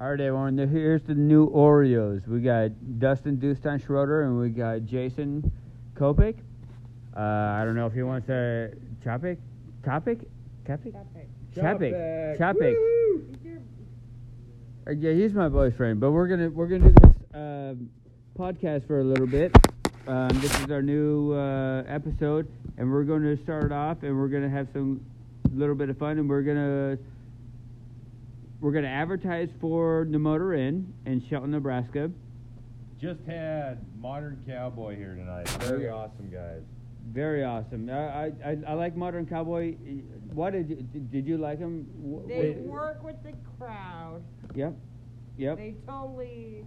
All right, everyone. Here's the new Oreos. We got Dustin Dustin Schroeder and we got Jason Kopik. Uh, I don't know if he wants to Chopik, Topic, Topic, Chapik, Chapik. Uh, yeah, he's my boyfriend. But we're gonna we're gonna do this um podcast for a little bit. Um, this is our new uh, episode, and we're going to start off, and we're gonna have some little bit of fun, and we're gonna we're gonna advertise for the Motor Inn in Shelton, Nebraska. Just had Modern Cowboy here tonight. Very awesome guys. Very awesome. I I, I, I like Modern Cowboy. What did you, did- did you like him? Wh- They wh- work with the crowd. Yep. Yep. They totally.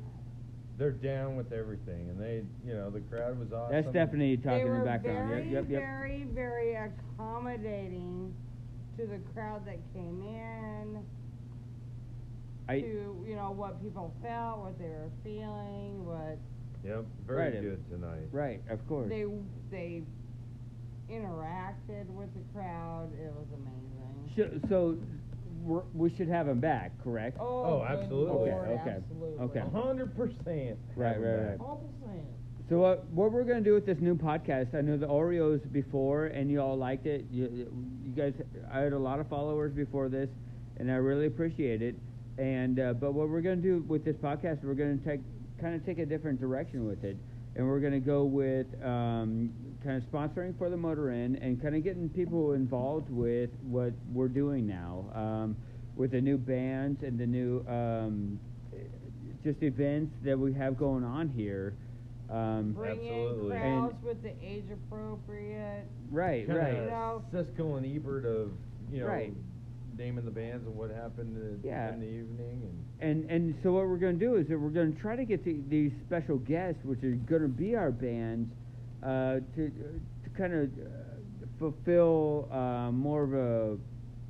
They're down with everything, and they, you know, the crowd was awesome. That's Stephanie They talking in the background. very, yep. Yep. Yep. very, very accommodating to the crowd that came in. I to you know what people felt, what they were feeling, what Yep, very Right. good tonight. right. Of course. they they interacted with the crowd. It was amazing. Should, so we're, we should have him back, correct? Oh, Oh, good absolutely. Lord, Okay, okay, absolutely. okay. A hundred percent. Right, right, right. All percent. So what what we're gonna do with this new podcast? I know the Oreos before, and you all liked it. You, you guys, I had a lot of followers before this, and I really appreciate it. And uh, but what we're gonna do with this podcast, we're gonna take kind of take a different direction with it, and we're gonna go with um, kind of sponsoring for the Motor Inn and kind of getting people involved with what we're doing now um, with the new bands and the new um, just events that we have going on here. Um, Bring Absolutely. in And- crowds with the age appropriate. right, right. You know- Siskel and Ebert of, you know, Right. Naming the bands and what happened in, Yeah. in the evening, and And and so what we're going to do is that we're going to try to get the, these special guests, which are going to be our bands, uh, to to kind of uh, fulfill uh, more of a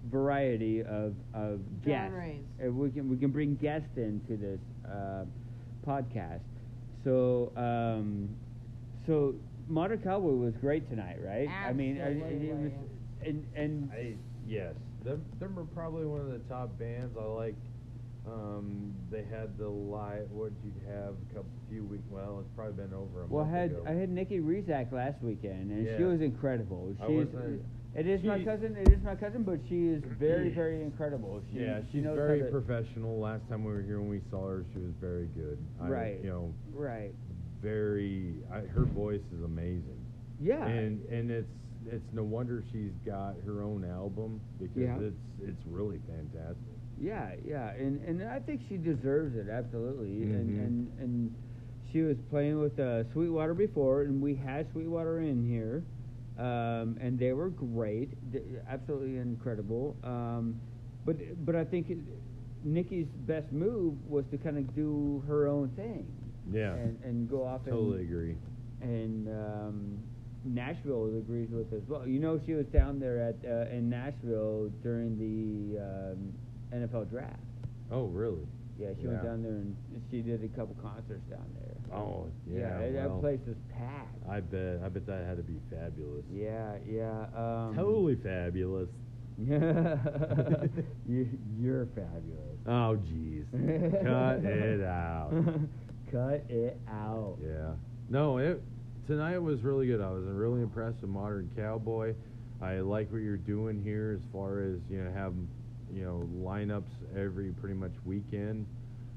variety of of guests. Genres. Uh, we can we can bring guests into this uh, podcast. So um, so Modern Cowboy was great tonight, right? I mean, I- it Absolutely. was, and and I yes, them them are probably one of the top bands. I like. Um, they had the live. What did you have a couple few weeks? Well, it's probably been over a month. Well, I had ago. I had Nikki Rizak last weekend, and she was incredible. She's it is my cousin. It is my cousin, but she is very very incredible. She, yeah, she she's knows very professional. Last time we were here when we saw her, she was very good. I, Right. You know, right. very. I, her voice is amazing. Yeah. And and it's it's no wonder she's got her own album because Yeah. it's it's really fantastic. Yeah, yeah, and and I think she deserves it absolutely. And Mhm. and and she was playing with uh, Sweetwater before, and we had Sweetwater in here, um, and they were great, absolutely incredible. Um, but but I think it, Nikki's best move was to kind of do her own thing. Yeah. and and go off and Totally agree. and um, Nashville agrees with as well. You know, she was down there at uh, in Nashville during the um, NFL draft. Oh, really? Yeah, she went down there and she did a couple concerts down there. Oh, yeah. that- that well, place was packed. I bet. I bet that had to be fabulous. Yeah, yeah. Um, Totally fabulous. you, you're fabulous. Oh, jeez. Cut it out. Cut it out. Yeah. No, it tonight was really good. I was really impressed with Modern Cowboy. I like what you're doing here as far as you know have you know lineups every pretty much weekend.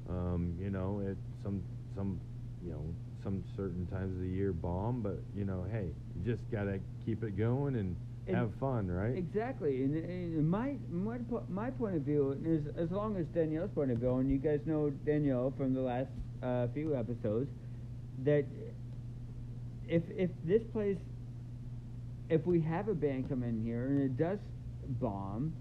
Um, you know, it some some you know some certain times of the year bomb, but you know, hey, you just gotta keep it going and, And- have fun, right? Exactly, and, and my my my point of view is as long as Danielle's point of view, and you guys know Danielle from the last uh, few episodes, that if if this place, if we have a band come in here and it does bomb,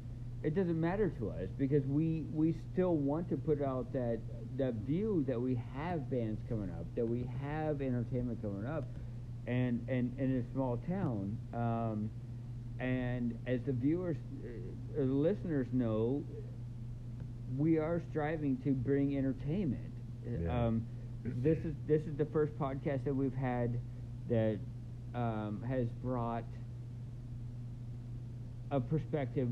it doesn't matter to us because we we still want to put out that that view that we have bands coming up, that we have entertainment coming up, and and in a small town. Um, and as the viewers, uh, uh, listeners know, we are striving to bring entertainment. Yeah. Um, this is this is the first podcast that we've had that um, has brought a perspective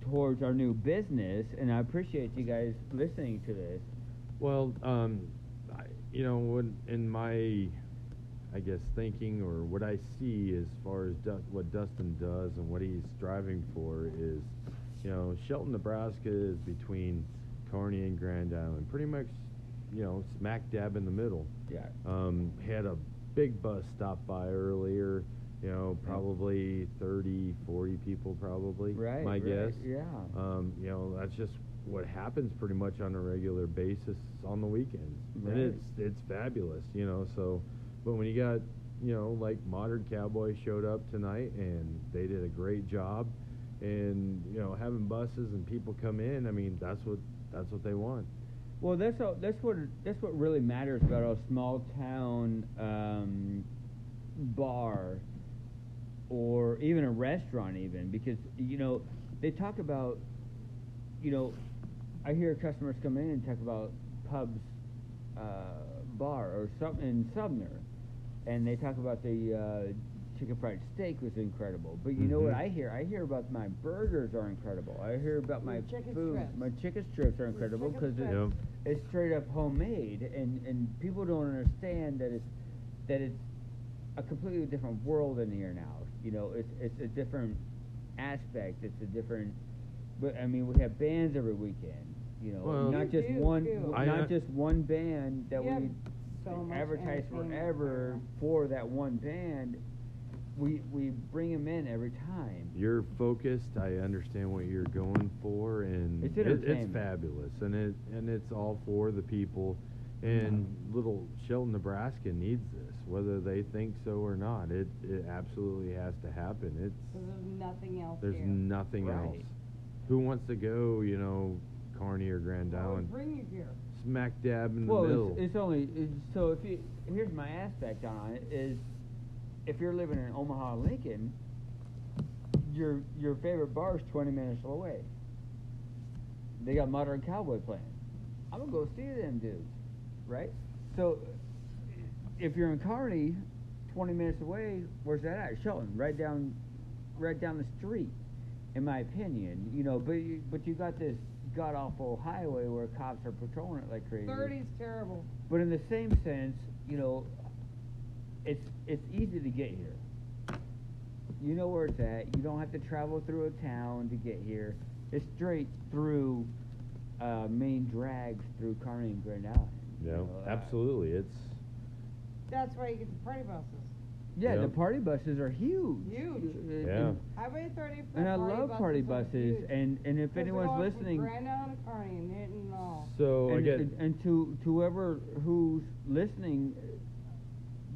towards our new business, and I appreciate you guys listening to this. Well, um, I, you know, when in my, I guess thinking or what I see as far as Du- what Dustin does and what he's striving for is, you know, Shelton, Nebraska is between Kearney and Grand Island, pretty much, you know, smack dab in the middle. Yeah. Um, had a big bus stopped by earlier. You know, probably 30, 40 people, probably. Right. My right, guess. Yeah. Um, you know, that's just what happens pretty much on a regular basis on the weekends, Right. and it's it's fabulous, you know. So, but when you got, you know, like Modern Cowboy showed up tonight and they did a great job, and you know, having buses and people come in, I mean, that's what that's what they want. Well, that's all, that's what that's what really matters about a small town um, bar or even a restaurant, even because you know they talk about you know I hear customers come in and talk about pubs uh, bar or something in Sumner, and they talk about the uh, chicken fried steak was incredible. But you know what Mhm. I hear? I hear about my burgers are incredible. I hear about my Your chicken food. strips. My chicken strips are incredible because strips. Yep. it's straight up homemade, and and people don't understand that it's that it's a completely different world in here now. You know, it's it's a different aspect. It's a different. But I mean, we have bands every weekend. You know, Well- not You just do, one, too. I- not I- just one band that You we so much advertise forever now. for that one band. We we bring them in every time. You're focused. I understand what you're going for, and It's it, it's fabulous, and it and it's all for the people. And mm-hmm. little Shelton, Nebraska needs this, whether they think so or not. It it absolutely has to happen. It's there's nothing else there's here. nothing Right. else. Who wants to go? You know, Kearney or Grand I would Island, bring you here. smack dab in the well, middle. it's, it's only it's, so if you here's my aspect on it is if you're living in Omaha, Lincoln, your your favorite bar is 20 minutes away. They got Modern Cowboy playing. I'm gonna go see them dudes, right? So if you're in Kearney, 20 minutes away, where's that at? Shelton, right down, right down the street. In my opinion, you know, but you, but you got this god awful highway where cops are patrolling it like crazy. Thirty's terrible. But in the same sense, you know, it's it's easy to get here. You know where it's at. You don't have to travel through a town to get here. It's straight through uh, main drags through Kearney and Grand Island. you yeah, know, uh, absolutely. It's That's why you get the party buses. Yeah, the party buses are huge. Huge. Uh, Yeah. And, Highway 30 and I love party are buses. And and if 'Cause they're anyone's listening, Grand Island to Kearney and hitting and all. so and, again. and, and to to whoever who's listening,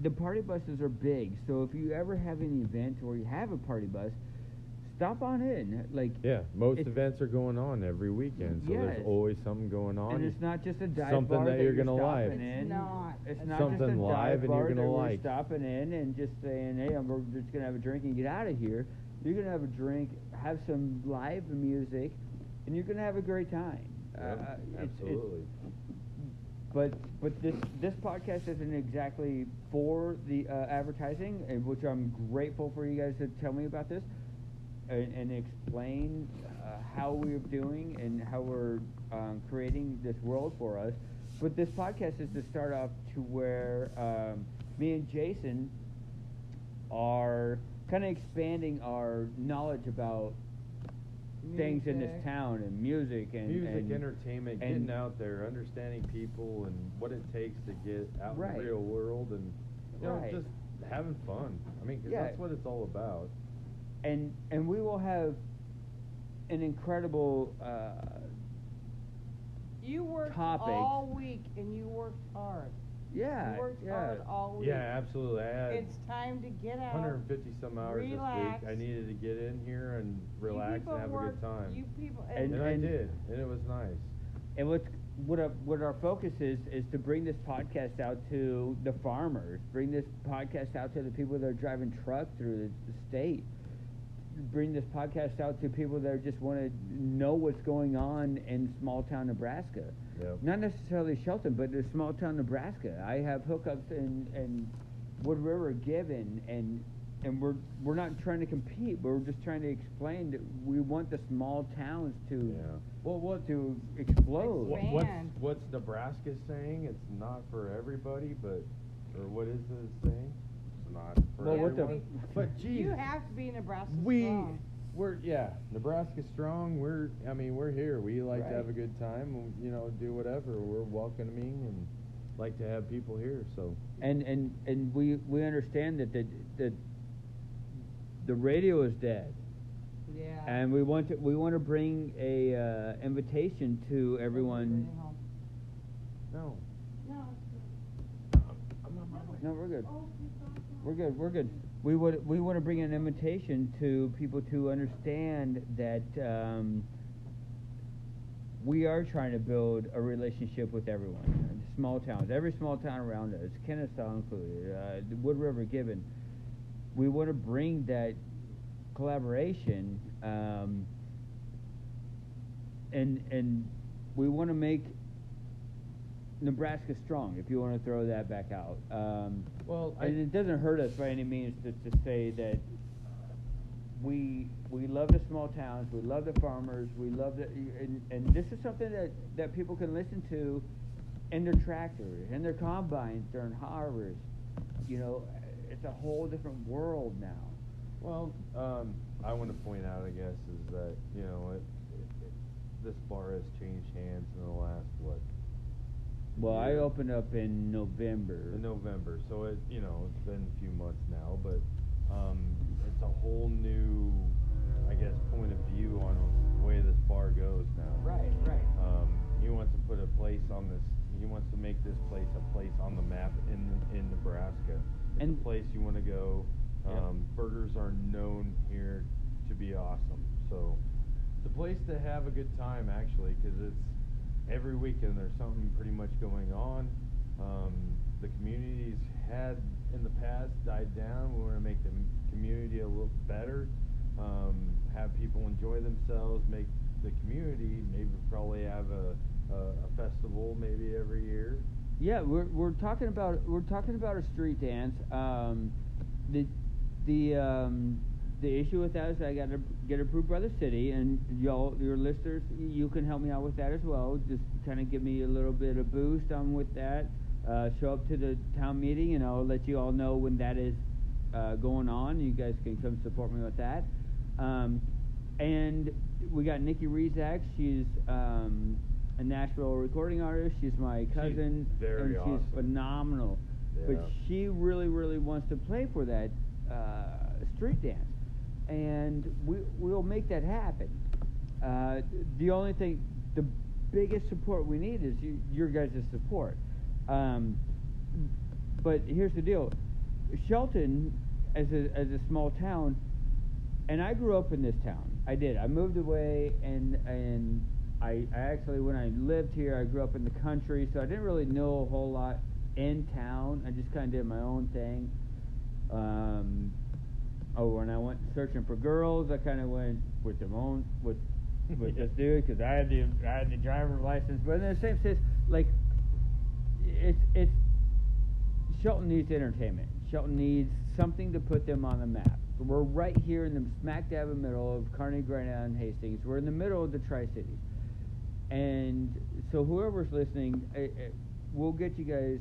the party buses are big. So if you ever have an event or you have a party bus, stop on in. Like Yeah, most events are going on every weekend, so Yes. there's always something going on. And it's not just a dive Something bar that that you're gonna stopping like. in. It's not. It's It's not Something just a live dive and you're bar gonna that we're like. stopping in and just saying, "Hey, I'm, we're just gonna have a drink and get out of here." You're gonna have a drink, have some live music, and you're gonna have a great time. Yep, Uh, it's- it's- absolutely. But but this this podcast isn't exactly for the uh, advertising, and which I'm grateful for you guys to tell me about this and, and explain uh, how we're doing and how we're um, creating this world for us. But this podcast is to start off to where um, me and Jason are kind of expanding our knowledge about things in this town and music and Music, and, entertainment, and- getting out there, understanding people and what it takes to get out in the real world, and you know, Right. just having fun. I mean, 'cause Yeah. that's what it's all about. and and we will have an incredible uh, You worked topic. all week and you worked hard. Yeah You worked yeah hard all week. Yeah, absolutely. I had It's time to get out. 150 some hours relax. this week. I needed to get in here and You relax people and have a work- good time. You people And- and I did, and it was nice. and what what our, what our focus is is to bring this podcast out to the farmers bring this podcast out to the people that are driving truck through the, the state bring this podcast out to people that just want to know what's going on in small town Nebraska Yep. not necessarily Shelton, but in small town Nebraska. I have hookups in, in Wood River, Gibbon, and and we're we're not trying to compete, but we're just trying to explain that we want the small towns to Yeah. Well, what to explode. What, what's, Man. what's Nebraska saying? It's not for everybody, but or what is it saying? It's not for Well, what the- everyone. but geez, You have to be Nebraska we strong. We're yeah, Nebraska strong. We're I mean we're here. We like to have a good time. You know, do whatever. We're welcoming and like to have people here. So And and and we we understand that the the the radio is dead, Yeah. and we want to we want to bring a uh, invitation to everyone. no, No. No, we're good. We're good. We're good. We would we want to bring an invitation to people to understand that um, we are trying to build a relationship with everyone. Small towns, every small town around us, Kenesaw included, uh, Wood River Gibbon. We want to bring that collaboration, um, and and we want to make Nebraska strong. If you want to throw that back out. Um, Well, I- and it doesn't hurt us by any means to, to say that we we love the small towns, we love the farmers, we love the and, and this is something that, that people can listen to in their tractors, in their combines during harvest. You know, it's a whole different world now. Well, um, I want to point out, I guess, is that you know it, it, it, this bar has changed hands in the last what Well, I opened up in November. in November, so it you know it's been a few months now, but um, it's a whole new, I guess, point of view on the way this bar goes now. Right, right. Um, he wants to put a place on this. He wants to make this place a place on the map in in Nebraska. It's And- a place you want to go. Yep. Um, burgers are known here to be awesome, so it's a place to have a good time actually, because it's every weekend there's something pretty much going on. Um, the communities had in the past died down. We want to make the community a little better. Um, have people enjoy themselves. Make the community maybe probably have a, a, a festival maybe every year. Yeah, we're we're talking about we're talking about a street dance. Um, the the um, the issue with that is I got to get approved by the city, and y'all, your listeners, you can help me out with that as well. Just kind of give me a little bit of boost on with that. Uh, show up to the town meeting, and I'll let you all know when that is uh, going on. You guys can come support me with that. Um, and we got Nikki Rezak. She's um, a Nashville recording artist. She's my cousin, very and awesome. she's phenomenal. Yeah. But she really, really wants to play for that uh, street dance, and we we'll make that happen. Uh, the only thing, the biggest support we need is you, your guys' support. Um, but here's the deal: Shelton, as a as a small town, and I grew up in this town. I did. I moved away, and and I, I actually when I lived here, I grew up in the country, so I didn't really know a whole lot in town. I just kind of did my own thing. Um, oh, when I went searching for girls, I kind of went with them own with with this dude because I had the I had the driver license. But in the same sense, like it's it's Shelton needs entertainment. Shelton needs something to put them on the map. We're right here in the smack dab in the middle of Kearney, Granite, and Hastings. We're in the middle of the Tri Cities, and so whoever's listening, eh, eh, we'll get you guys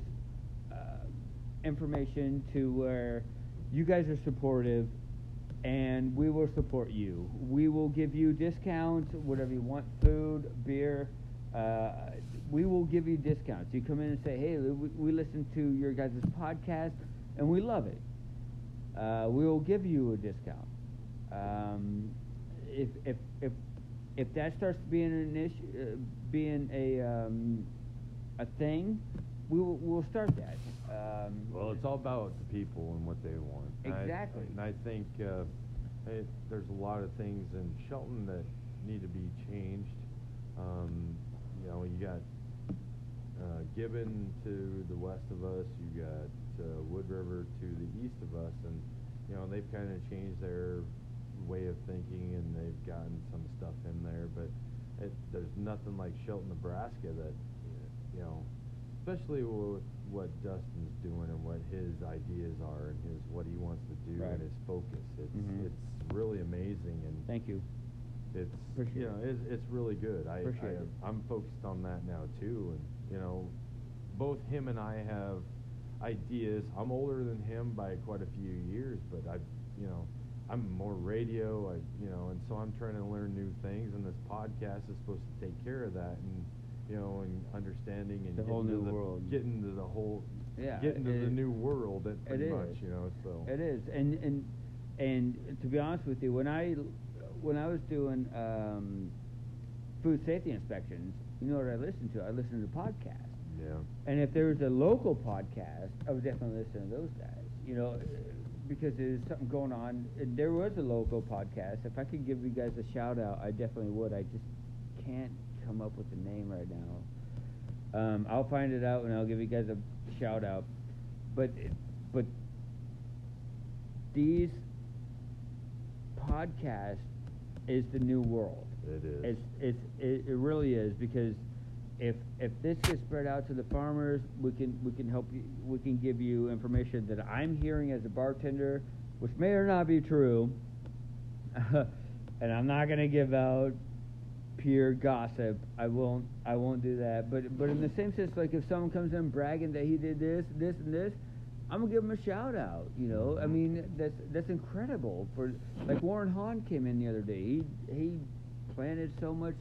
uh, information to where you guys are supportive, and we will support you. We will give you discounts, whatever you want, food, beer. Uh, we will give you discounts. You come in and say, "Hey, we, we listen to your guys' podcast, and we love it." Uh, we will give you a discount. Um, if if if if that starts being an issue, uh, being a um, a thing, we will we'll start that. Um, Well, it's all about the people and what they want. And I- Exactly. and I think uh, it, there's a lot of things in Shelton that need to be changed. Um, you know, you got uh, Gibbon to the west of us, you got uh, Wood River to the east of us, and you know they've kind of changed their way of thinking and they've gotten some stuff in there, but it, there's nothing like Shelton, Nebraska that you know, especially with what Dustin's doing and what his ideas are and his what he wants to do Right. and his focus. It's Mhm. it's really amazing and Thank you. it's Appreciate you know it's, it's really good. I, Appreciate I it. I'm focused on that now too, and you know, both him and I have ideas. I'm older than him by quite a few years, but I, you know, I'm more radio. I you know, and so I'm trying to learn new things, and this podcast is supposed to take care of that, and you know, and understanding and The getting whole to new the, world. getting to the whole, Yeah, getting to the new world. That it pretty much, is. you know. So It is, and and and to be honest with you, when I when I was doing um, food safety inspections, you know what I listened to? I listened to podcasts. yeah, And if there was a local podcast, I would definitely listen to those guys. You know, because there's something going on. And there was a local podcast. If I could give you guys a shout out, I definitely would. I just can't come up with the name right now. Um, I'll find it out and I'll give you guys a shout out. But but these podcasts is the new world. it is. It's, it's, it, it really is because if if this gets spread out to the farmers, we can we can help you. We can give you information that I'm hearing as a bartender, which may or not be true. and I'm not gonna give out pure gossip. I won't I won't do that. But but in the same sense, like if someone comes in bragging that he did this, this, and this. I'm gonna give him a shout out, you know. I Mhm. mean, that's that's incredible. For like Warren Hahn came in the other day. He he planted so much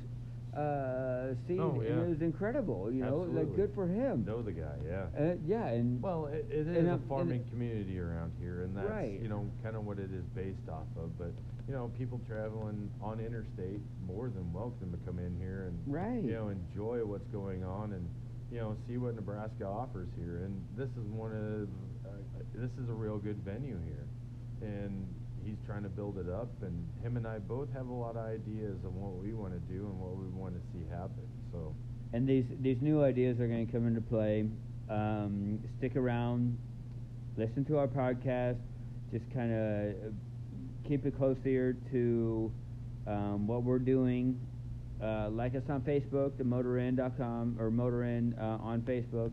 uh, seed, Oh, yeah. and it was incredible. You know, like good for him. know the guy, yeah. Uh, yeah, and Well, it, it is a farming community around here, and that's Right. you know kind of what it is based off of. But you know, people traveling on interstate more than welcome to come in here and Right. you know enjoy what's going on and you know see what Nebraska offers here. And this is one of uh, this is a real good venue here, and he's trying to build it up. And him and I both have a lot of ideas on what we want to do and what we want to see happen. So. and these these new ideas are going to come into play. Um, stick around, listen to our podcast. Just kind of keep a close ear to um, what we're doing. Uh, like us on Facebook, the motorin.com or motorin uh, on Facebook,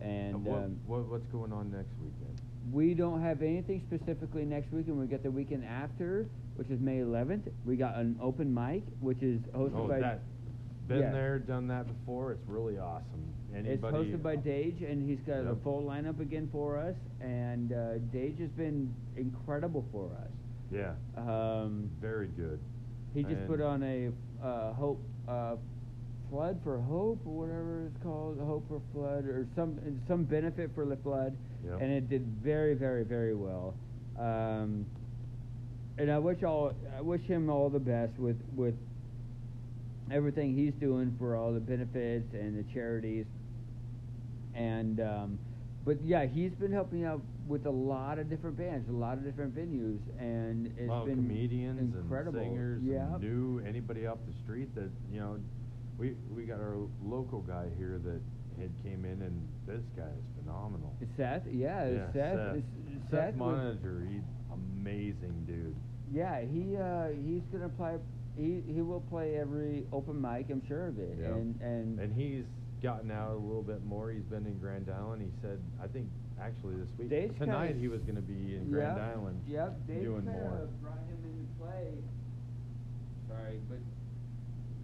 and Uh, what, um, what what's going on next weekend? We don't have anything specifically next week, and We got the weekend after, which is May 11th. We got an open mic, which is hosted Oh, by. that been yeah. there, done that before. It's really awesome. Anybody It's hosted by Dage, and he's got a full lineup again for us. And uh, Dage has been incredible for us. Yeah, Um, very good. he just put on a uh, hope uh, flood for hope or whatever it's called, hope for flood or some some benefit for the flood, Yep. and it did very very very well. Um, and I wish all I wish him all the best with with everything he's doing for all the benefits and the charities. And um, but yeah, he's been helping out with a lot of different bands, a lot of different venues, and it's been comedians incredible. and singers yeah. and new anybody off the street that you know. We we got our local guy here that had came in and this guy is phenomenal. Seth, yeah, yeah, Seth, Seth, is- Seth Seth Monitor, he's amazing dude. Yeah, he uh, he's gonna play. He he will play every open mic. I'm sure of it. Yeah. And and And he's gotten out a little bit more. He's been in Grand Island. He said, I think actually this week Dave's tonight he was going to be in Grand Yep, Island Yep, Dave doing more. brought him into play. Sorry, but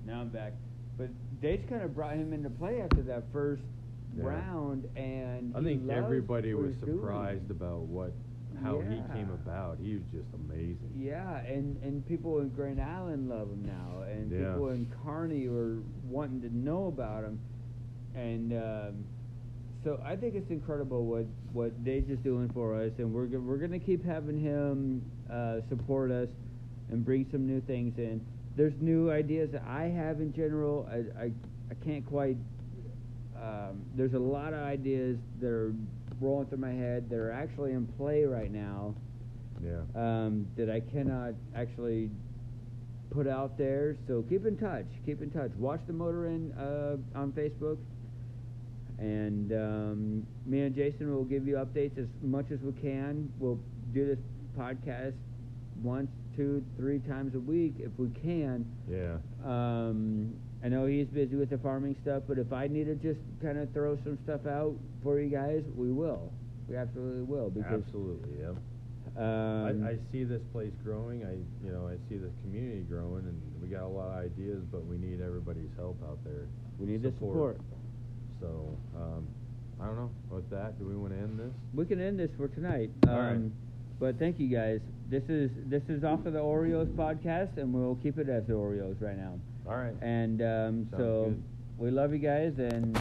now I'm back. But Dave's kind of brought him into play after that first Yeah. round, and I think everybody was he's doing. surprised about what how he came about. He was just amazing. Yeah, and and people in Grand Island love him now, and Yeah. people in Kearney are wanting to know about him, and um, so I think it's incredible what what Dage is doing for us, and we're go- we're gonna keep having him uh, support us and bring some new things in. There's new ideas that I have in general. I I, I can't quite. Um, there's a lot of ideas that are rolling through my head that are actually in play right now Yeah. um, that I cannot actually put out there. So keep in touch. Keep in touch. Watch the Motor Inn uh, on Facebook. And um, me and Jason will give you updates as much as we can. We'll do this podcast once, two, three times a week if we can. Yeah. Um, I know he's busy with the farming stuff, but if I need to just kind of throw some stuff out for you guys, we will. We absolutely will because Absolutely, yep. um, I, I see this place growing. I, you know, I see the community growing, and we got a lot of ideas, but we need everybody's help out there. we need the support. So, um, I don't know. With that, do we want to end this? We can end this for tonight. All right. But thank you guys. This is this is off of the Oreos podcast, and we'll keep it as the Oreos right now. All right. And um, so good. we love you guys, and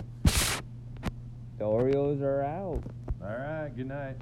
the Oreos are out. All right. Good night.